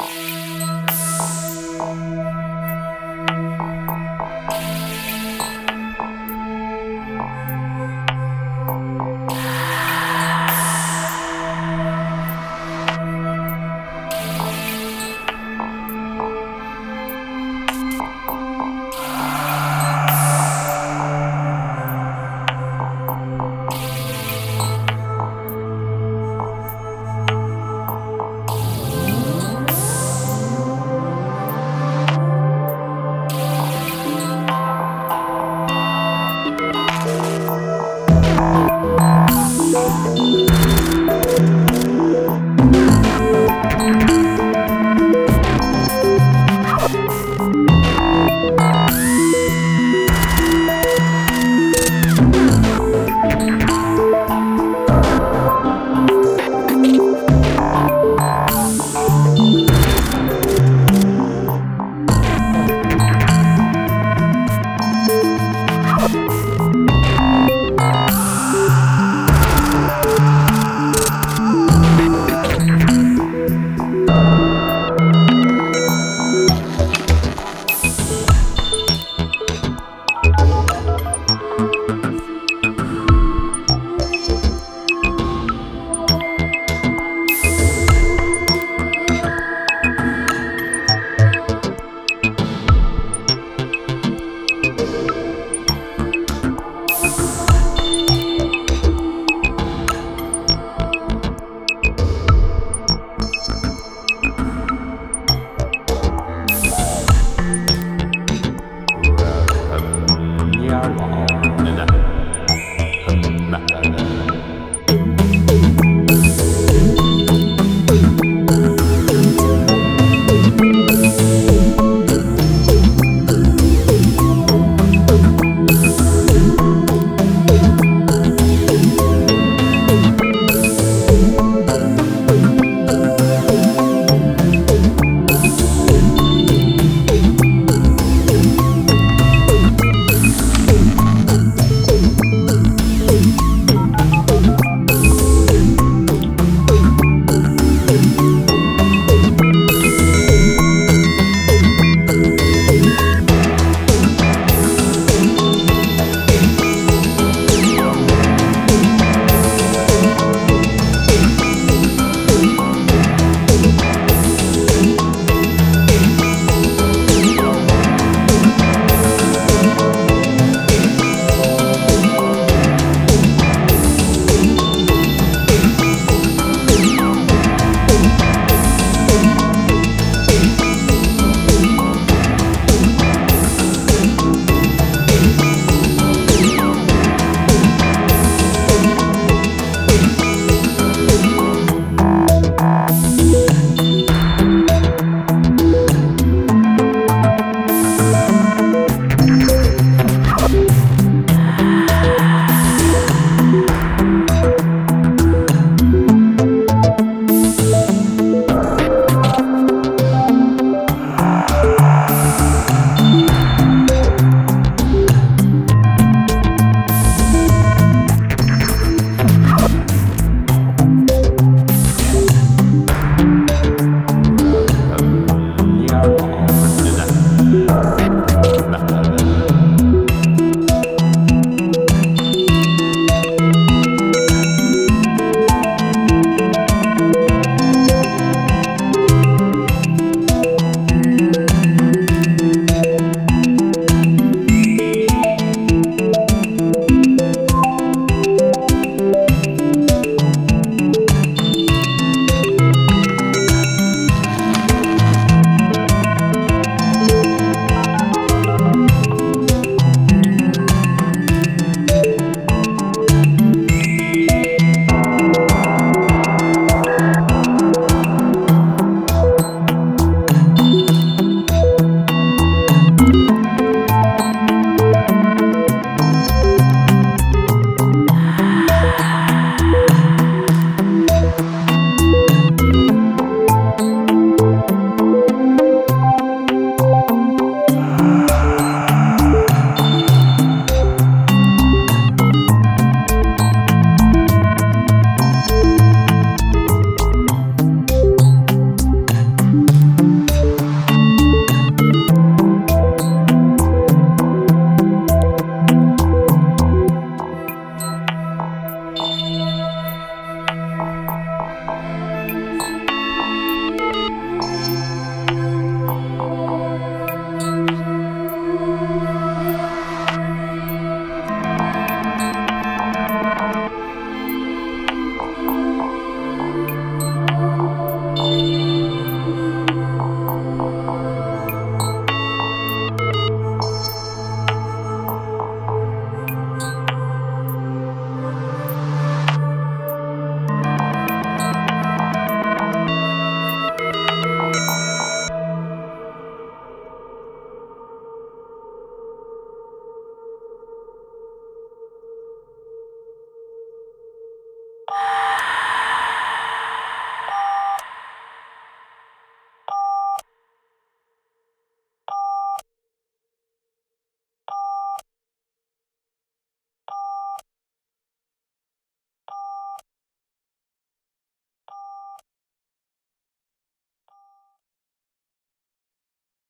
Oh.